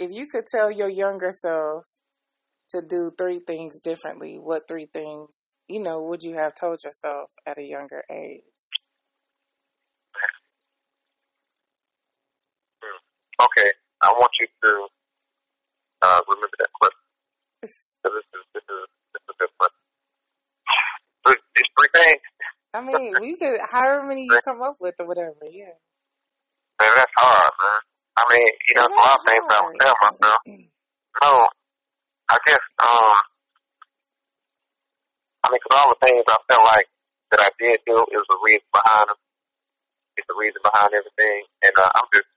if you could tell your younger self to do three things differently, what three things, you know, would you have told yourself at a younger age? Okay, I want you to uh, remember that question. So this is this is this is a good question. These three things. I mean, we could however many you come up with or whatever, yeah. Man, that's hard, man. I mean, you know, It a lot of things I would hard. tell myself. No, I guess, um, I mean, 'cause all the things I felt like that I did do is the reason behind them. It's the reason behind everything, and uh, I'm just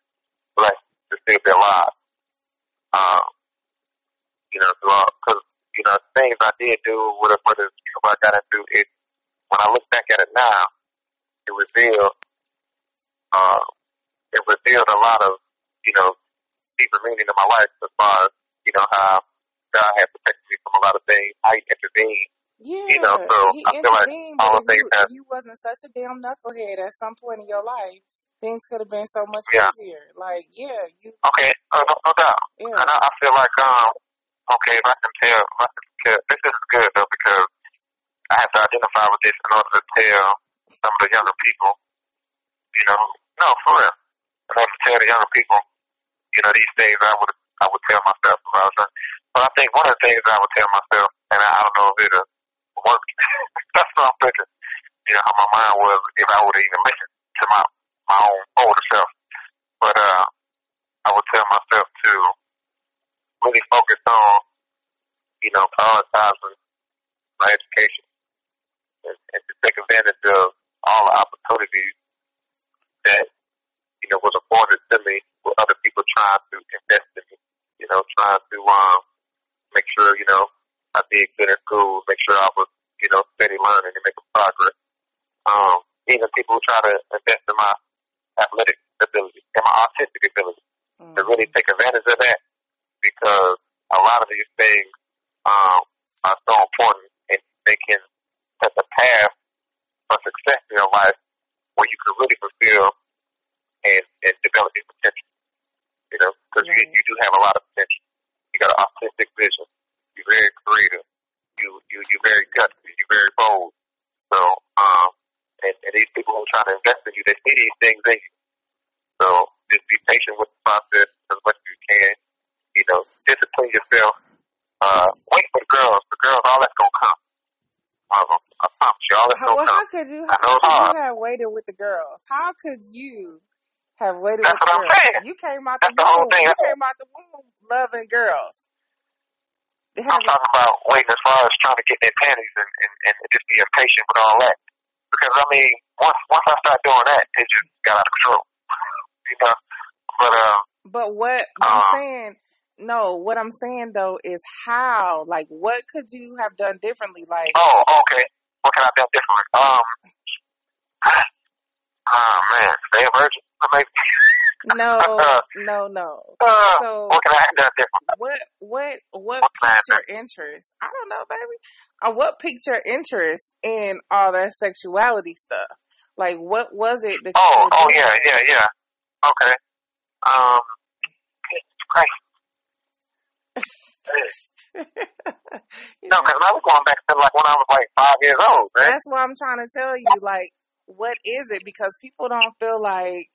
blessed to still be alive. Um, you know, because you know, things I did do, whatever, whether you what I got into it. When I look back at it now, it revealed, uh, it revealed a lot of, you know, deeper meaning in my life as far as, you know, how God had protected me from a lot of things, how He intervened. Yeah, You know, so he I feel like all the things that, if you wasn't such a damn knucklehead at some point in your life, things could have been so much yeah, easier. Like, yeah, you, okay, uh, no, no doubt. yeah, And I, I feel like, um, okay, if I can tell, if I can tell, this is good though because I have to identify with this in order to tell some of the younger people, you know, no, for real. In order to tell the younger people, you know, these things I would, I would tell myself if I was young. But I think one of the things I would tell myself, and I, I don't know if it'll work, that's what I'm thinking, you know, how my mind was if I would even listened to my, my own older self. But, uh, I would tell myself to really focus on, you know, prioritizing my education and, and to take advantage of all the opportunities that, you know, was afforded to me with other people trying to invest in me, you know, trying to, um, make sure, you know, I did good in school, make sure I was, you know, steady learning and making progress. Um, even people who try to invest in my athletic ability and my artistic ability to mm, really take advantage of that because a lot of these things um, are so important and they can set the path for success in your life where you can really fulfill and, and develop your potential. You know, because you, right, you do have a lot of potential. You got an artistic vision. You're very creative. You you you're very gutsy. You're very bold. So um, and, and these people who are trying to invest in you, they see these things in you. So just be patient with the process as much as you can. You know, discipline yourself. Uh, wait for the girls. The girls, all that's gonna come. Um, I promise you, all that's How, well, how could you? How could you have waited with the girls? How could you have waited That's with the I'm girls? saying. You came out the That's the womb. You came out the womb loving girls. I'm talking about waiting as far as trying to get their panties and, and, and just being patient with all that. Because I mean, once once I start doing that, it just got out of control. You know. But uh, But what I'm um, saying, no, what I'm saying though is how, like, what could you have done differently? Like, oh, okay. What can I do differently? Um, oh man, stay a virgin. No, uh, no, no. uh, So what can I done different? what, what, what What can I have piqued your interest? I don't know, baby. Uh, what piqued your interest in all that sexuality stuff? Like, what was it that Oh, oh doing? yeah, yeah, yeah. Okay. Um, Christ. No, because I was going back to like when I was like five years old, man. that's what I'm trying to tell you. Like, what is it? Because people don't feel like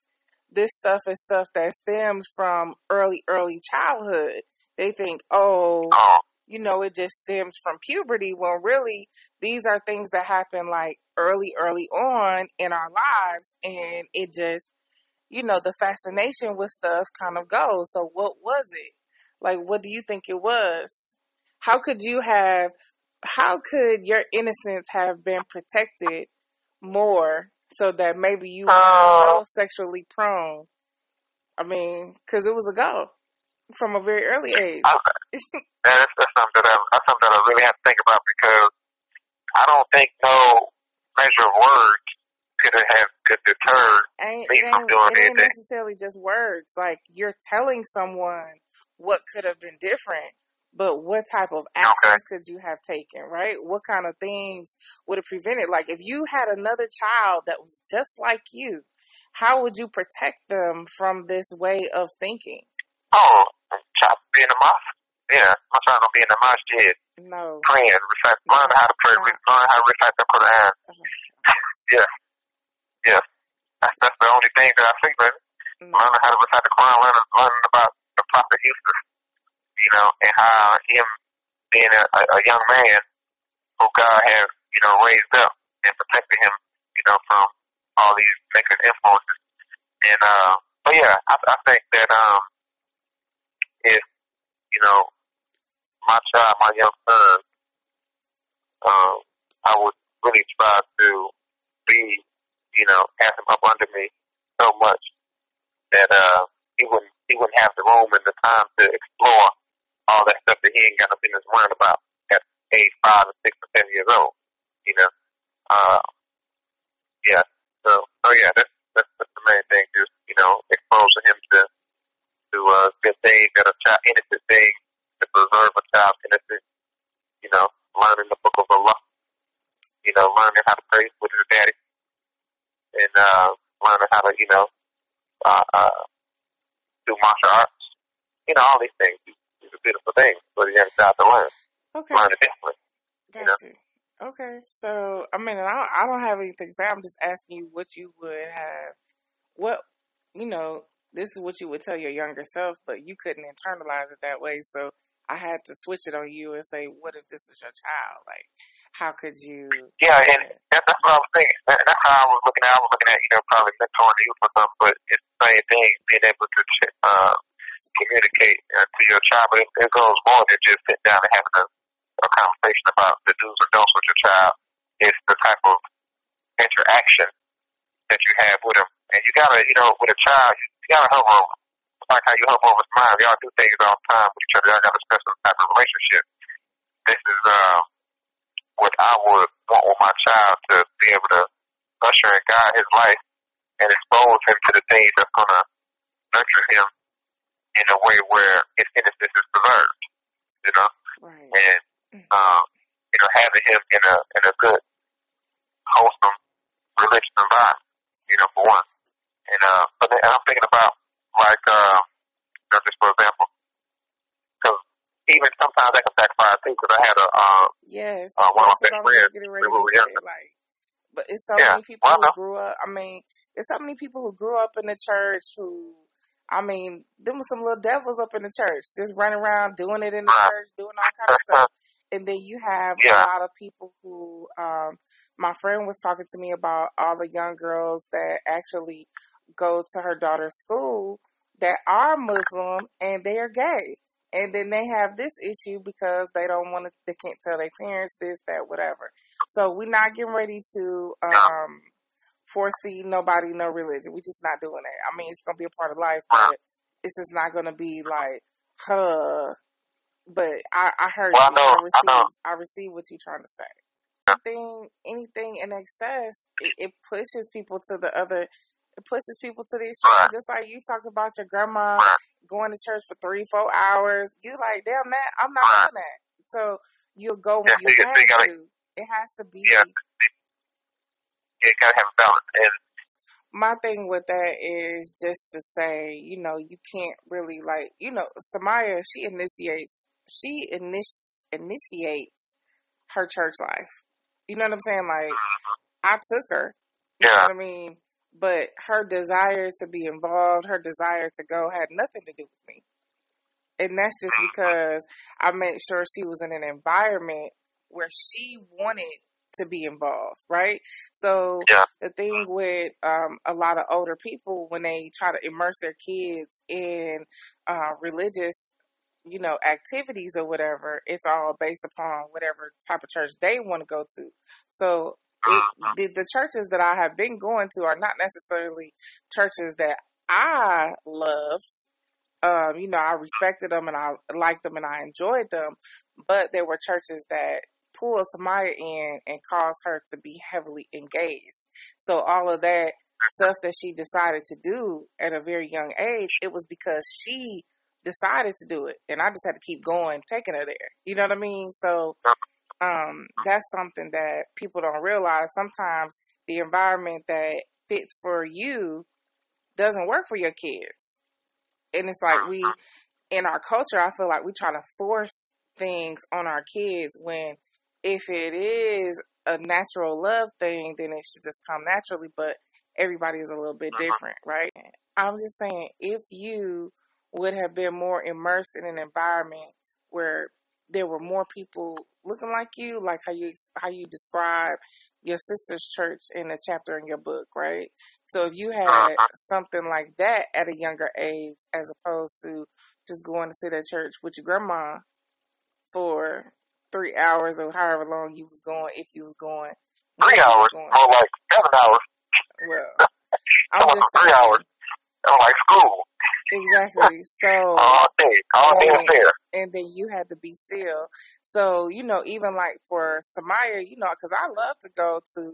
this stuff is stuff that stems from early, early childhood. They think, oh, Oh, you know, it just stems from puberty when really these are things that happen like early, early on in our lives. And it just, you know, the fascination with stuff kind of goes. So what was it? Like, what do you think it was? How could you have, how could your innocence have been protected more so that maybe you weren't uh, so sexually prone? I mean, cause it was a go from a very early age. I, that's, that's something that I, that's something that I really have to think about because I don't think no measure of words could have could deter me from doing it ain't anything. necessarily just words. Like you're telling someone what could have been different, but what type of Okay. actions could you have taken, right? What kind of things would have prevented? Like if you had another child that was just like you, how would you protect them from this way of thinking? Oh, chop be in the mosque. Yeah, my child gonna be in the masjid No. praying, recite, learn how to pray, No. learn how to recite the Quran. Oh, yeah, yeah. That's, that's the only thing that I see, man. No. Learning how to recite the Quran, learning, learning about the Prophet Yusuf, you know, and how him being a, a, young man who God has, you know, raised up and protected him, you know, from all these negative influences. And, uh, but yeah, I, I think that, um, if, you know, my child, my young son, um, I would really try to be, you know, have him up under me so much that, uh, he wouldn't, he wouldn't have the room and the time to explore all that stuff that he ain't got no business worrying about at age five or six or seven years old, you know. Uh, yeah. So, so yeah, that's, that's, that's the main thing, just, you know, exposing him to, to, uh, good things that are child, innocent things to preserve a child's innocence, you know, learning the book of Allah, you know, learning how to pray with his daddy, and, uh, learning how to, you know, uh, uh, do martial arts, you know, all these things. These are beautiful things for the young child to learn, Okay. learn it differently. Got know? Okay. So, I mean, I don't, I don't have anything to say. I'm just asking you what you would have, what, you know, this is what you would tell your younger self, but you couldn't internalize it that way. So I had to switch it on you and say, what if this was your child? Like, how could you? Yeah, and that, that's what I was thinking. That, that's how I was looking at. I was looking at, you know, probably mentoring youth or something, but it's the same thing, being able to uh, communicate uh, to your child. But it, it goes more than just sitting down and having a, a conversation about the do's and don'ts with your child. It's the type of interaction that you have with them. And you gotta, you know, with a child, you gotta hover over. Like how you hover over smile. Y'all do things all the time with each other. Y'all got a special type of relationship. This is, uh, what I would want with my child to be able to usher and guide his life and expose him to the things that's to nurture him in a way where his innocence is preserved, you know, Right. and, um, you know, having him in a, in a good, wholesome religious environment, you know, for one. And, uh, but then, I'm thinking about, like, uh, you know, just for example, because even sometimes that can backfire too, because I had a, uh, Yes. uh, one of my best friends when we were younger. Like, but it's so Yeah. many people Well, who grew up. I mean, there's so many people who grew up in the church who, I mean, them was some little devils up in the church, just running around doing it in the church, doing all kind of stuff. And then you have Yeah. a lot of people who, um, my friend was talking to me about all the young girls that actually go to her daughter's school that are Muslim and they are gay. And then they have this issue because they don't want to, they can't tell their parents this, that, whatever. So we're not getting ready to, um, force feed nobody no religion. We're just not doing that. I mean, it's going to be a part of life, but it's just not going to be like, huh. But I, I heard Well, I you. I I receive, know. I receive what you're trying to say. Anything, anything in excess, it, it pushes people to the other, it pushes people to the extreme. Just like you talked about your grandma going to church for three, four hours. You like, damn that, I'm not doing that. So you'll go when Yeah, you have to. It has to be Yeah. You gotta have a balance. And my thing with that is just to say, you know, you can't really like, you know, Samaya, she initiates, she init- initiates her church life. You know what I'm saying? Like, I took her. You know Yeah. what I mean? But her desire to be involved, her desire to go had nothing to do with me. And that's just because I made sure she was in an environment where she wanted to be involved, right? So Yeah. the thing with um, a lot of older people when they try to immerse their kids in uh, religious, you know, activities or whatever, it's all based upon whatever type of church they want to go to. So it, the, the churches that I have been going to are not necessarily churches that I loved. Um, you know, I respected them and I liked them and I enjoyed them, but there were churches that pulled Samaya in and cause her to be heavily engaged. So all of that stuff that she decided to do at a very young age, it was because she decided to do it, and I just had to keep going, taking her there. You know what I mean? So um, that's something that people don't realize. Sometimes the environment that fits for you doesn't work for your kids. And it's like we in our culture, I feel like we try to force things on our kids when if it is a natural love thing, then it should just come naturally. But everybody is a little bit uh-huh. different, right? I'm just saying, if you would have been more immersed in an environment where there were more people looking like you, like how you how you describe your sister's church in a chapter in your book, right? So if you had uh-huh. something like that at a younger age, as opposed to just going to sit at church with your grandma for three hours or however long you was going, if you was going. Three hours, going. more like seven hours. Well, I'm just three saying, hours. I'm like school. Exactly. So all day, all day and, affair. and then you had to be still. So you know, even like for Samaya, you know, because I love to go to,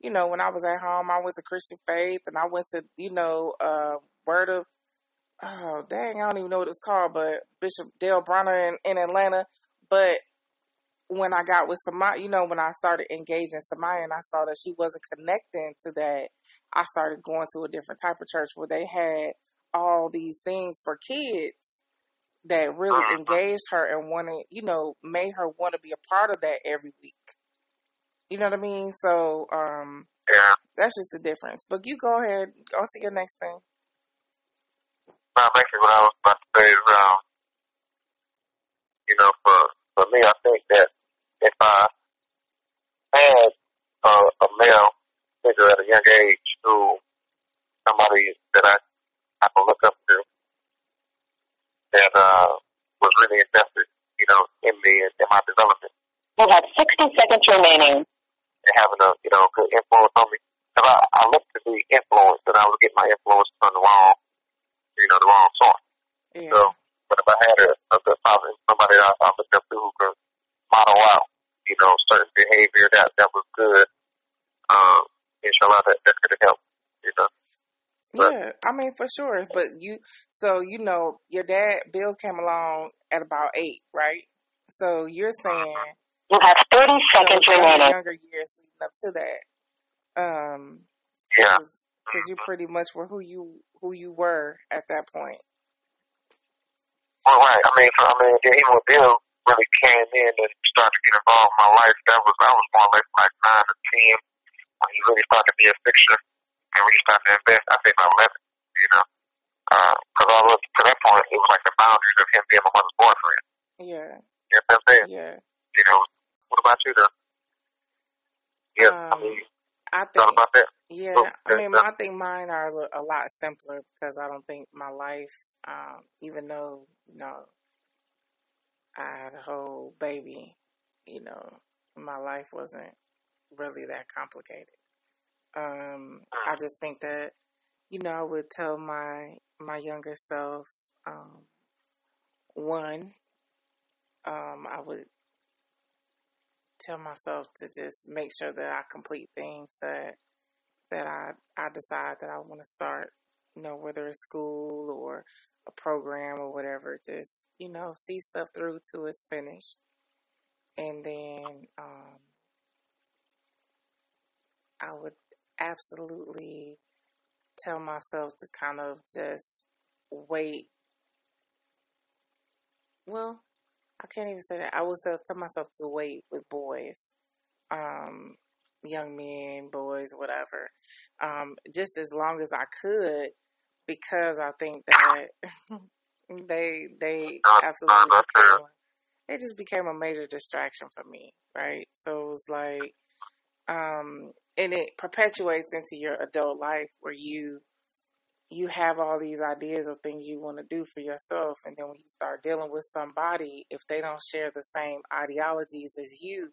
you know, when I was at home, I went to Christian Faith, and I went to, you know, uh, Word of, oh dang, I don't even know what it's called, but Bishop Dale Bronner in, in Atlanta. But when I got with Samaya, you know, when I started engaging Samaya, and I saw that she wasn't connecting to that, I started going to a different type of church where they had all these things for kids that really engaged her and wanted, you know, made her want to be a part of that every week. You know what I mean? So, um, Yeah. that's just the difference. But you go ahead, go to your next thing. Now, basically, what I was about to say is, um, you know, for for me, I think that if I had uh, a male figure at a young age who somebody that I I can look up to that uh, was really invested, you know, in me and in my development You have 60 seconds remaining. and having a you know good influence on me. Because I, I look to be influenced, and I was getting my influence from the wrong, you know, the wrong source. Yeah. So, but if I had a, a good father, somebody that I, I looked up to who could model out, you know, certain behavior that that was good, um, inshallah, that that could have helped, you know. but- Yeah, I mean for sure. But you, so you know, your dad Bill came along at about eight, right? So you're saying You have 30 those seconds younger, remaining. younger years leading up to that, um, Yeah, because you pretty much were who you who you were at that point. well, right. I mean, so, I mean, even when Bill really came in and started to get involved in my life, that was I was more or less like nine or ten when he really started to be a fixture and really started to invest. I think about eleven, you know, because all up to that point, it was like the boundaries of him being my mother's boyfriend. Yeah, You know what I'm saying? yeah. You know, what about you, though? Yeah, I Um, mean, I thought think about that. Yeah, Oh, I mean. I think mine are a a lot simpler because I don't think my life, um, even though you know I had a whole baby, you know, my life wasn't really that complicated. Um, I just think that you know I would tell my my younger self, um, one, um, I would tell myself to just make sure that I complete things that that I I decide that I want to start, you know, whether it's school or a program or whatever, just, you know, see stuff through to its finish. And then um I would absolutely tell myself to kind of just wait. Well, I can't even say that. I would tell myself to wait with boys. Um young men, boys, whatever. Um, just as long as I could, because I think that they they absolutely became, it just became a major distraction for me, right? So it was like, um, and it perpetuates into your adult life where you you have all these ideas of things you want to do for yourself, and then when you start dealing with somebody, if they don't share the same ideologies as you,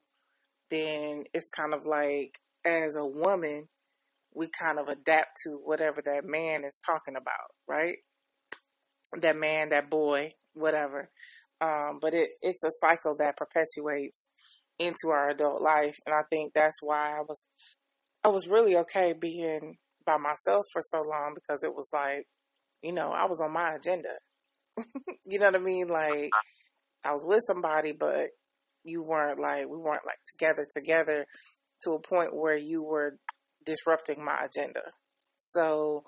then it's kind of like as a woman, we kind of adapt to whatever that man is talking about, right? That man, that boy, whatever. Um, but it, it's a cycle that perpetuates into our adult life, and I think that's why I was I was really okay being by myself for so long because it was like, you know, I was on my agenda. you know what I mean? Like I was with somebody, but you weren't like we weren't like together together to a point where you were disrupting my agenda. So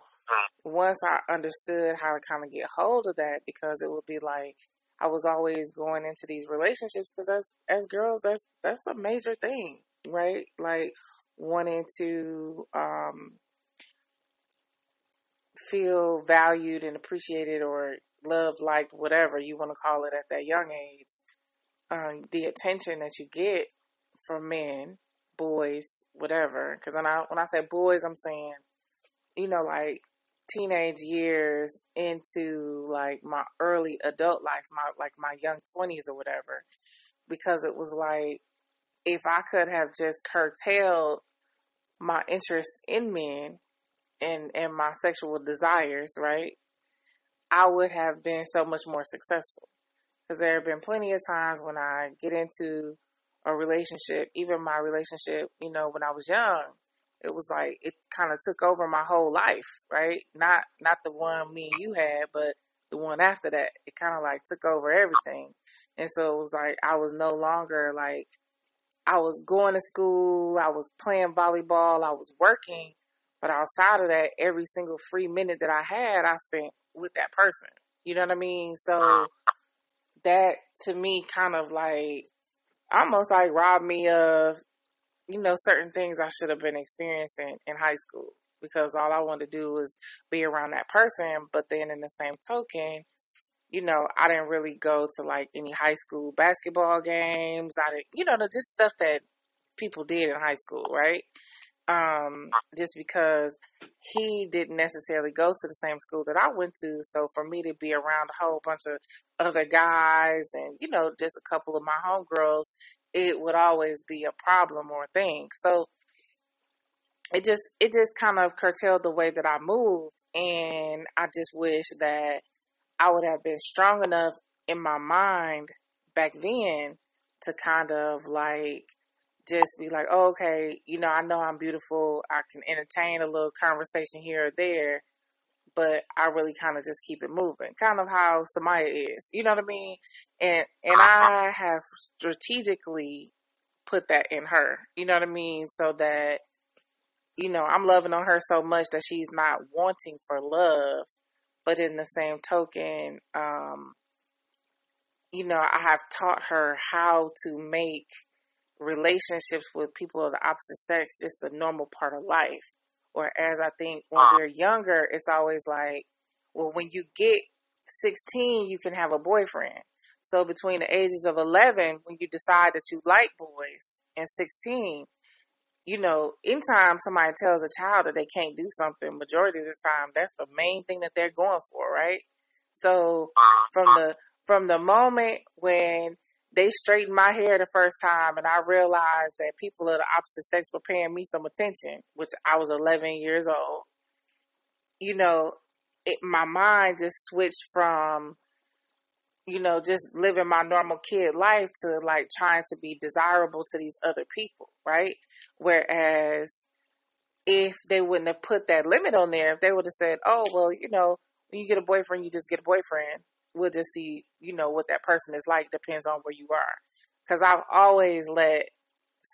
once I understood how to kind of get hold of that, because it would be like I was always going into these relationships because as as girls, that's that's a major thing, right? Like wanting to um, feel valued and appreciated or loved, liked, whatever you want to call it at that young age. Um, the attention that you get from men, boys, whatever. Because when I when I say boys, I'm saying, you know, like teenage years into like my early adult life, my like my young twenties or whatever, because it was like if I could have just curtailed my interest in men and and my sexual desires, right, I would have been so much more successful. Because there have been plenty of times when I get into a relationship, even my relationship, you know, when I was young, it was like it kind of took over my whole life, right? Not not the one me and you had, but the one after that. It kind of like took over everything, and so it was like I was no longer like I was going to school, I was playing volleyball, I was working, but outside of that, every single free minute that I had, I spent with that person. You know what I mean? So that to me kind of like almost like robbed me of you know certain things I should have been experiencing in high school because all I wanted to do was be around that person. But then in the same token you know I didn't really go to like any high school basketball games. I didn't you know the just stuff that people did in high school right um, just because he didn't necessarily go to the same school that I went to. So for me to be around a whole bunch of other guys and, you know, just a couple of my homegirls, it would always be a problem or a thing. So it just, it just kind of curtailed the way that I moved. And I just wish that I would have been strong enough in my mind back then to kind of like just be like, oh, okay, you know, I know I'm beautiful. I can entertain a little conversation here or there, but I really kind of just keep it moving. Kind of how Samaya is, you know what I mean? And and I have strategically put that in her, you know what I mean, so that you know I'm loving on her so much that she's not wanting for love, but in the same token, um, you know, I have taught her how to make relationships with people of the opposite sex just a normal part of life. Whereas I think when ah. we're younger, it's always like, well, when you get 16, you can have a boyfriend. So between the ages of 11, when you decide that you like boys, and 16, you know, anytime somebody tells a child that they can't do something, majority of the time, that's the main thing that they're going for, right? So uh-huh. from the from the moment when they straightened my hair the first time and I realized that people of the opposite sex were paying me some attention, which I was 11 years old. You know, it, my mind just switched from, you know, just living my normal kid life to like trying to be desirable to these other people, right? Whereas if they wouldn't have put that limit on there, if they would have said, oh, well, you know, when you get a boyfriend, you just get a boyfriend we'll just see, you know, what that person is like depends on where you are. Cause I've always let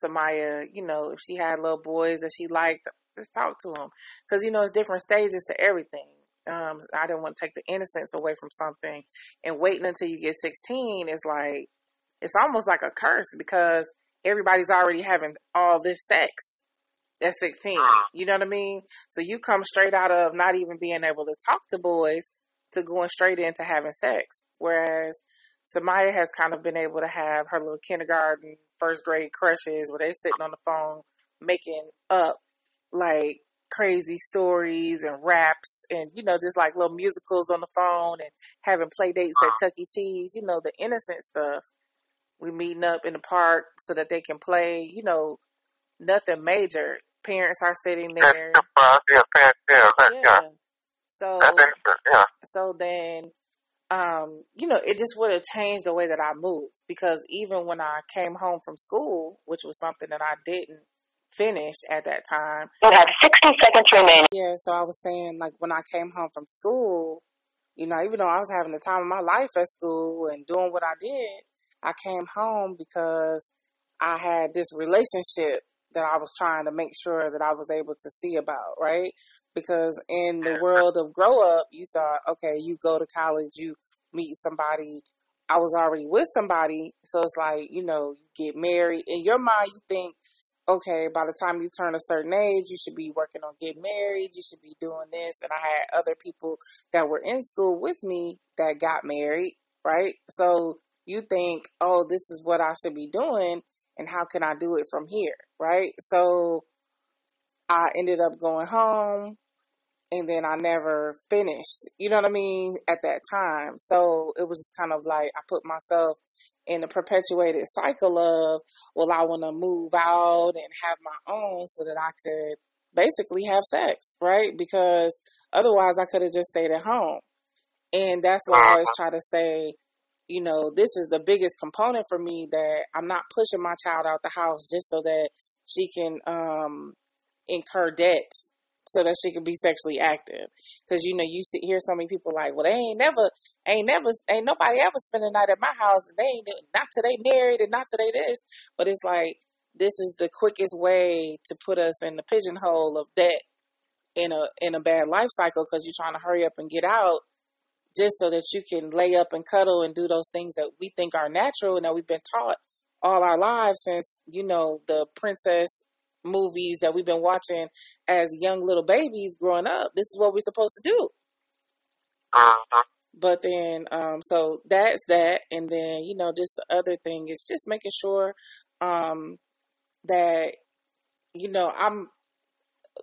Samaya, you know, if she had little boys that she liked, just talk to them. Cause, you know, it's different stages to everything. Um, I didn't want to take the innocence away from something and waiting until you get 16 is like, it's almost like a curse because everybody's already having all this sex at 16. You know what I mean? So you come straight out of not even being able to talk to boys to going straight into having sex. Whereas Samaya has kind of been able to have her little kindergarten, first grade crushes where they're sitting on the phone making up like crazy stories and raps and, you know, just like little musicals on the phone and having play dates at Chuck E. Cheese, you know, the innocent stuff. We meeting up in the park so that they can play, you know, nothing major. Parents are sitting there. Yeah, yeah, yeah, yeah. So yeah. So then, um, you know, it just would have changed the way that I moved because even when I came home from school, which was something that I didn't finish at that time. You have 60 seconds remaining. Yeah, so I was saying like when I came home from school, you know, even though I was having the time of my life at school and doing what I did, I came home because I had this relationship that I was trying to make sure that I was able to see about, right? Because in the world of grow up, you thought, okay, you go to college, you meet somebody. I was already with somebody, so it's like you know, you get married. In your mind, you think, okay, by the time you turn a certain age, you should be working on getting married. You should be doing this. And I had other people that were in school with me that got married, right? So you think, oh, this is what I should be doing, and how can I do it from here, right? So I ended up going home and then I never finished. You know what I mean? At that time. So it was just kind of like I put myself in a perpetuated cycle of, well, I want to move out and have my own so that I could basically have sex, right? Because otherwise I could have just stayed at home. And that's why I always try to say, you know, this is the biggest component for me that I'm not pushing my child out the house just so that she can um, incur debt so that she can be sexually active. Because you know, you see, hear so many people like, well, they ain't never, ain't never, ain't nobody ever spend a night at my house, and they ain't not today married, and not today this. But it's like this is the quickest way to put us in the pigeonhole of debt in a in a bad life cycle because you're trying to hurry up and get out just so that you can lay up and cuddle and do those things that we think are natural and that we've been taught all our lives since you know the princess movies that we've been watching as young little babies growing up. This is what we're supposed to do. Uh-huh. But then, um, so that's that, and then you know, just the other thing is just making sure um, that you know I'm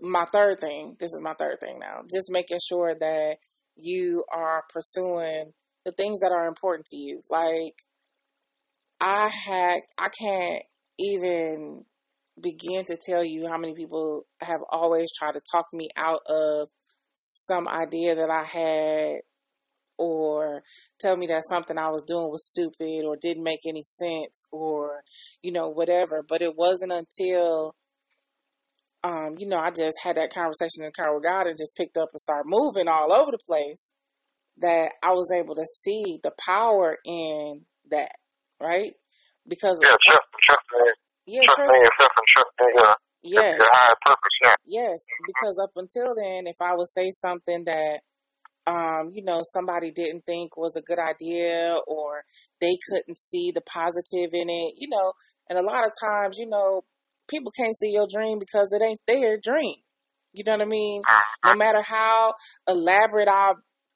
my third thing. This is my third thing now. Just making sure that you are pursuing the things that are important to you. Like I had, I can't even begin to tell you how many people have always tried to talk me out of some idea that I had or tell me that something I was doing was stupid or didn't make any sense or, you know, whatever. But it wasn't until, um, you know, I just had that conversation in the car with God and just picked up and started moving all over the place that I was able to see the power in that, right? Because Yeah, trust me. Yeah, Trust trust in yourself and your, yes, your higher purpose. Yeah. yes. Because up until then, if I would say something that um, you know, somebody didn't think was a good idea or they couldn't see the positive in it, you know, and a lot of times, you know, people can't see your dream because it ain't their dream. You know what I mean? No matter how elaborate I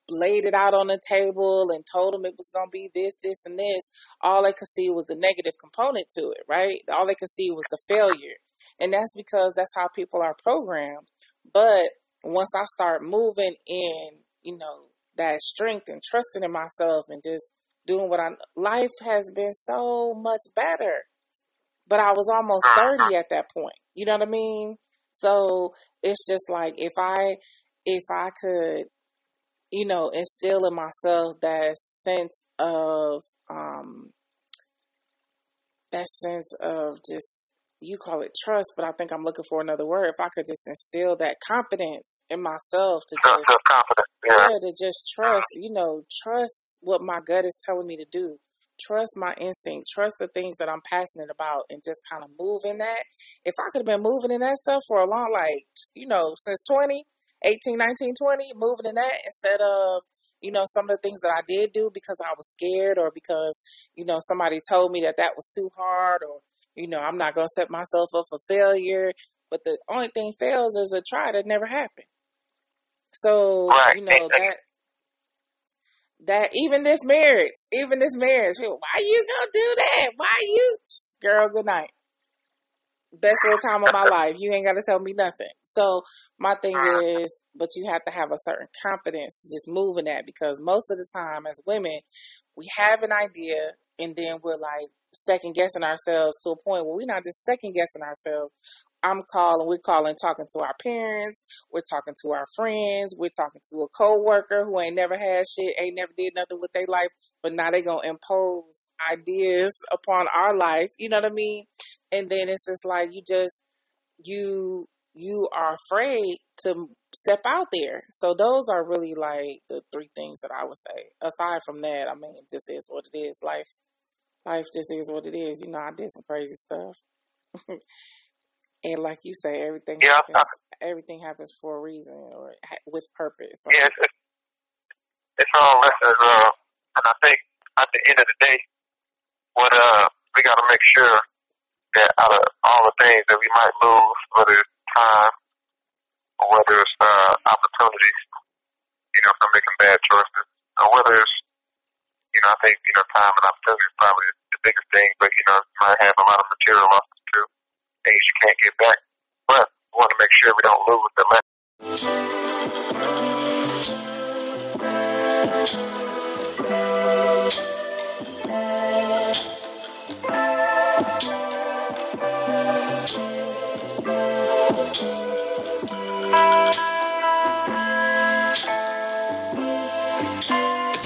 laid it out on the table and told them it was going to be this, this, and this, all they could see was the negative component to it, right? All they could see was the failure. And that's because that's how people are programmed. But once I start moving in, you know, that strength and trusting in myself and just doing what I, life has been so much better. But I was almost 30 mm-hmm. at that point. You know what I mean? So it's just like if I, if I could you know, instill in myself that sense of um that sense of just you call it trust, but I think I'm looking for another word. If I could just instill that confidence in myself to just. Yeah. yeah, to just trust, you know, trust what my gut is telling me to do. Trust my instinct, trust the things that I'm passionate about and just kind of move in that. If I could have been moving in that stuff for a long like, you know, since 20, 18, 19, 20, moving in that instead of, you know, some of the things that I did do because I was scared or because, you know, somebody told me that that was too hard or, you know, I'm not going to set myself up for failure. But the only thing fails is a try that never happened. So, you know, that, that even this marriage, even this marriage, people, why you gonna do that? Why you, girl, good night. Best little time of my life. You ain't got to tell me nothing. So my thing ah. is, but you have to have a certain confidence to just move in that because most of the time as women, we have an idea and then we're like second guessing ourselves to a point where we're not just second guessing ourselves. I'm calling, we're calling, talking to our parents, we're talking to our friends, we're talking to a coworker who ain't never had shit, ain't never did nothing with their life, but now they gonna impose ideas upon our life. You know what I mean? And then it's just like you just you you are afraid to step out there. So those are really like the three things that I would say. Aside from that, I mean, just is what it is. Life life just is what it is. You know, I did some crazy stuff. And like you say, everything Yeah, happens. Everything happens for a reason or with purpose. Like, Yeah, it's, it's, it's all lessons. Uh, and I think at the end of the day, what uh, we got to make sure that out of all the things that we might lose, whether it's time or whether it's uh, opportunities, you know, from making bad choices, or whether it's, you know, I think you know, time and opportunity is probably the biggest thing. But you know, you might have a lot of material losses things you can't get back. But we want to make sure we don't lose the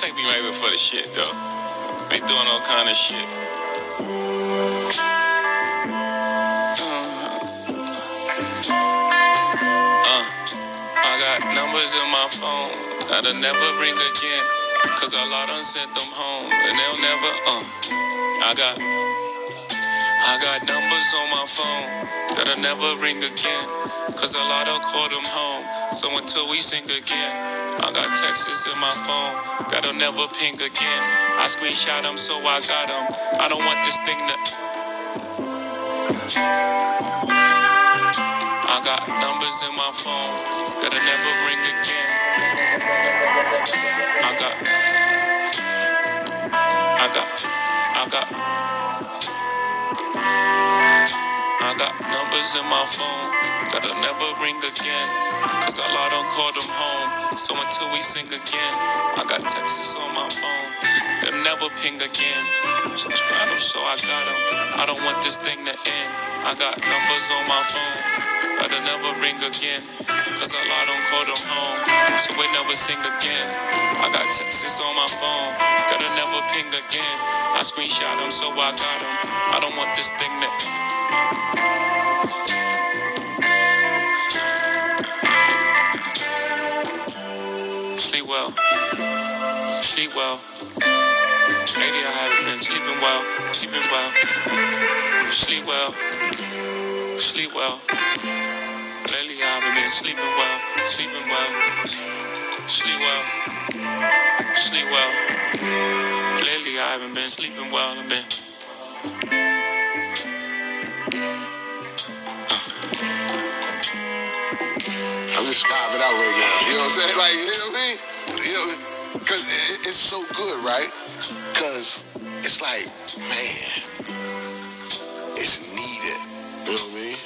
take me right before the shit, though. They doing all kind of shit. Numbers in my phone that'll never ring again. Cause Allah done sent them home and they'll never, uh. I got, I got numbers on my phone that'll never ring again. Cause Allah of call them home. So until we sing again, I got texts in my phone that'll never ping again. I screenshot them so I got them. I don't want this thing to. I got numbers in my phone that'll never ring again. I got. I got. I got. I got numbers in my phone that'll never ring again. Cause Allah don't call them home. So until we sing again, I got texts on my phone. They'll never ping again. Subscribe them so I got them. I don't want this thing to end. I got numbers on my phone that'll never ring again. Cause Allah don't call them home. So we never sing again. I got texts on my phone that'll never ping again. I screenshot them so I got them. I don't want this thing to Sleep well. Sleep well. Maybe I haven't been sleeping well. Sleeping well. Sleep well. Sleep well. Been sleeping well. Sleeping well. Sleep well. Sleep well. Lately I haven't been sleeping well. I've been. I'm just vibing out right now. You know what I'm saying? Like, you know what I mean? You know, because it, it's so good, right? Because it's like, man, it's needed. You know what I mean?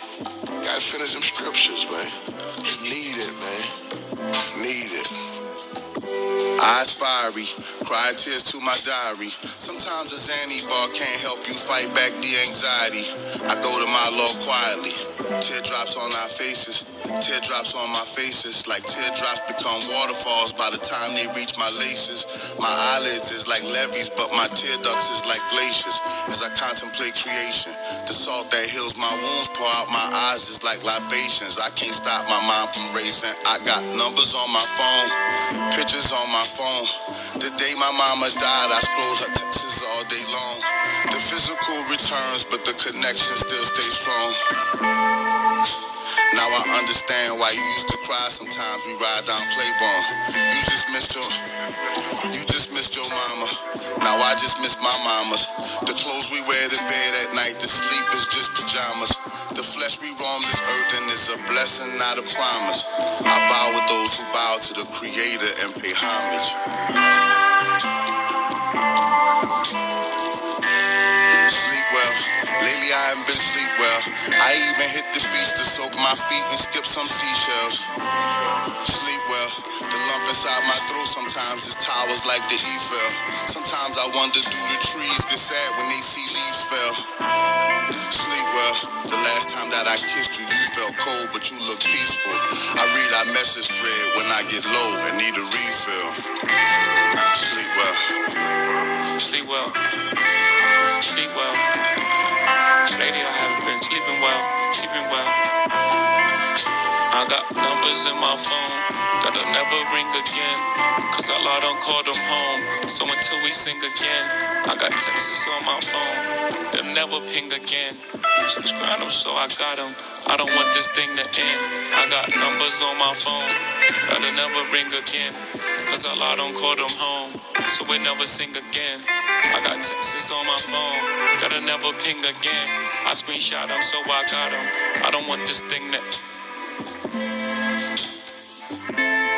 Gotta finish them scriptures, man. Needed. Eyes fiery, cry tears to my diary. Sometimes a Xanny bar can't help you fight back the anxiety. I go to my Lord quietly, teardrops on our faces, teardrops on my faces, like teardrops become waterfalls by the time they reach my laces. My eyelids is like levees, but my tear ducts is like glaciers. As I contemplate creation, the salt that heals my wounds pour out my eyes is like libations. I can't stop my mind from racing. I got numbers on my phone, pictures on my phone. The day my mama died, I scrolled her texts all day long. The physical returns, but the connection still stays strong. Now I understand why you used to cry sometimes we ride down Claiborne. You just missed your, you just missed your mama. Now I just miss my mamas. The clothes we wear to bed at night, the sleep is just pajamas. The flesh we roam this earth and it's a blessing, not a promise. I bow with those who bow to the Creator and pay homage. Lately I haven't been sleep well. I even hit the beach to soak my feet and skip some seashells. Sleep well. The lump inside my throat sometimes is towers like the Eiffel. Sometimes I wonder do the trees get sad when they see leaves fell. Sleep well. The last time that I kissed you, you felt cold, but you look peaceful. I read our message thread when I get low and need a refill. Sleeping well. Got numbers in my phone that'll never ring again. Cause I lot don't call them home. So until we sing again, I got texts on my phone. They'll never ping again. Subscribe them so I got them. I don't want this thing to end. I got numbers on my phone that'll never ring again. Cause Allah don't call them home. So we never sing again. I got texts on my phone that'll never ping again. I screenshot them so I got them. I don't want this thing to Música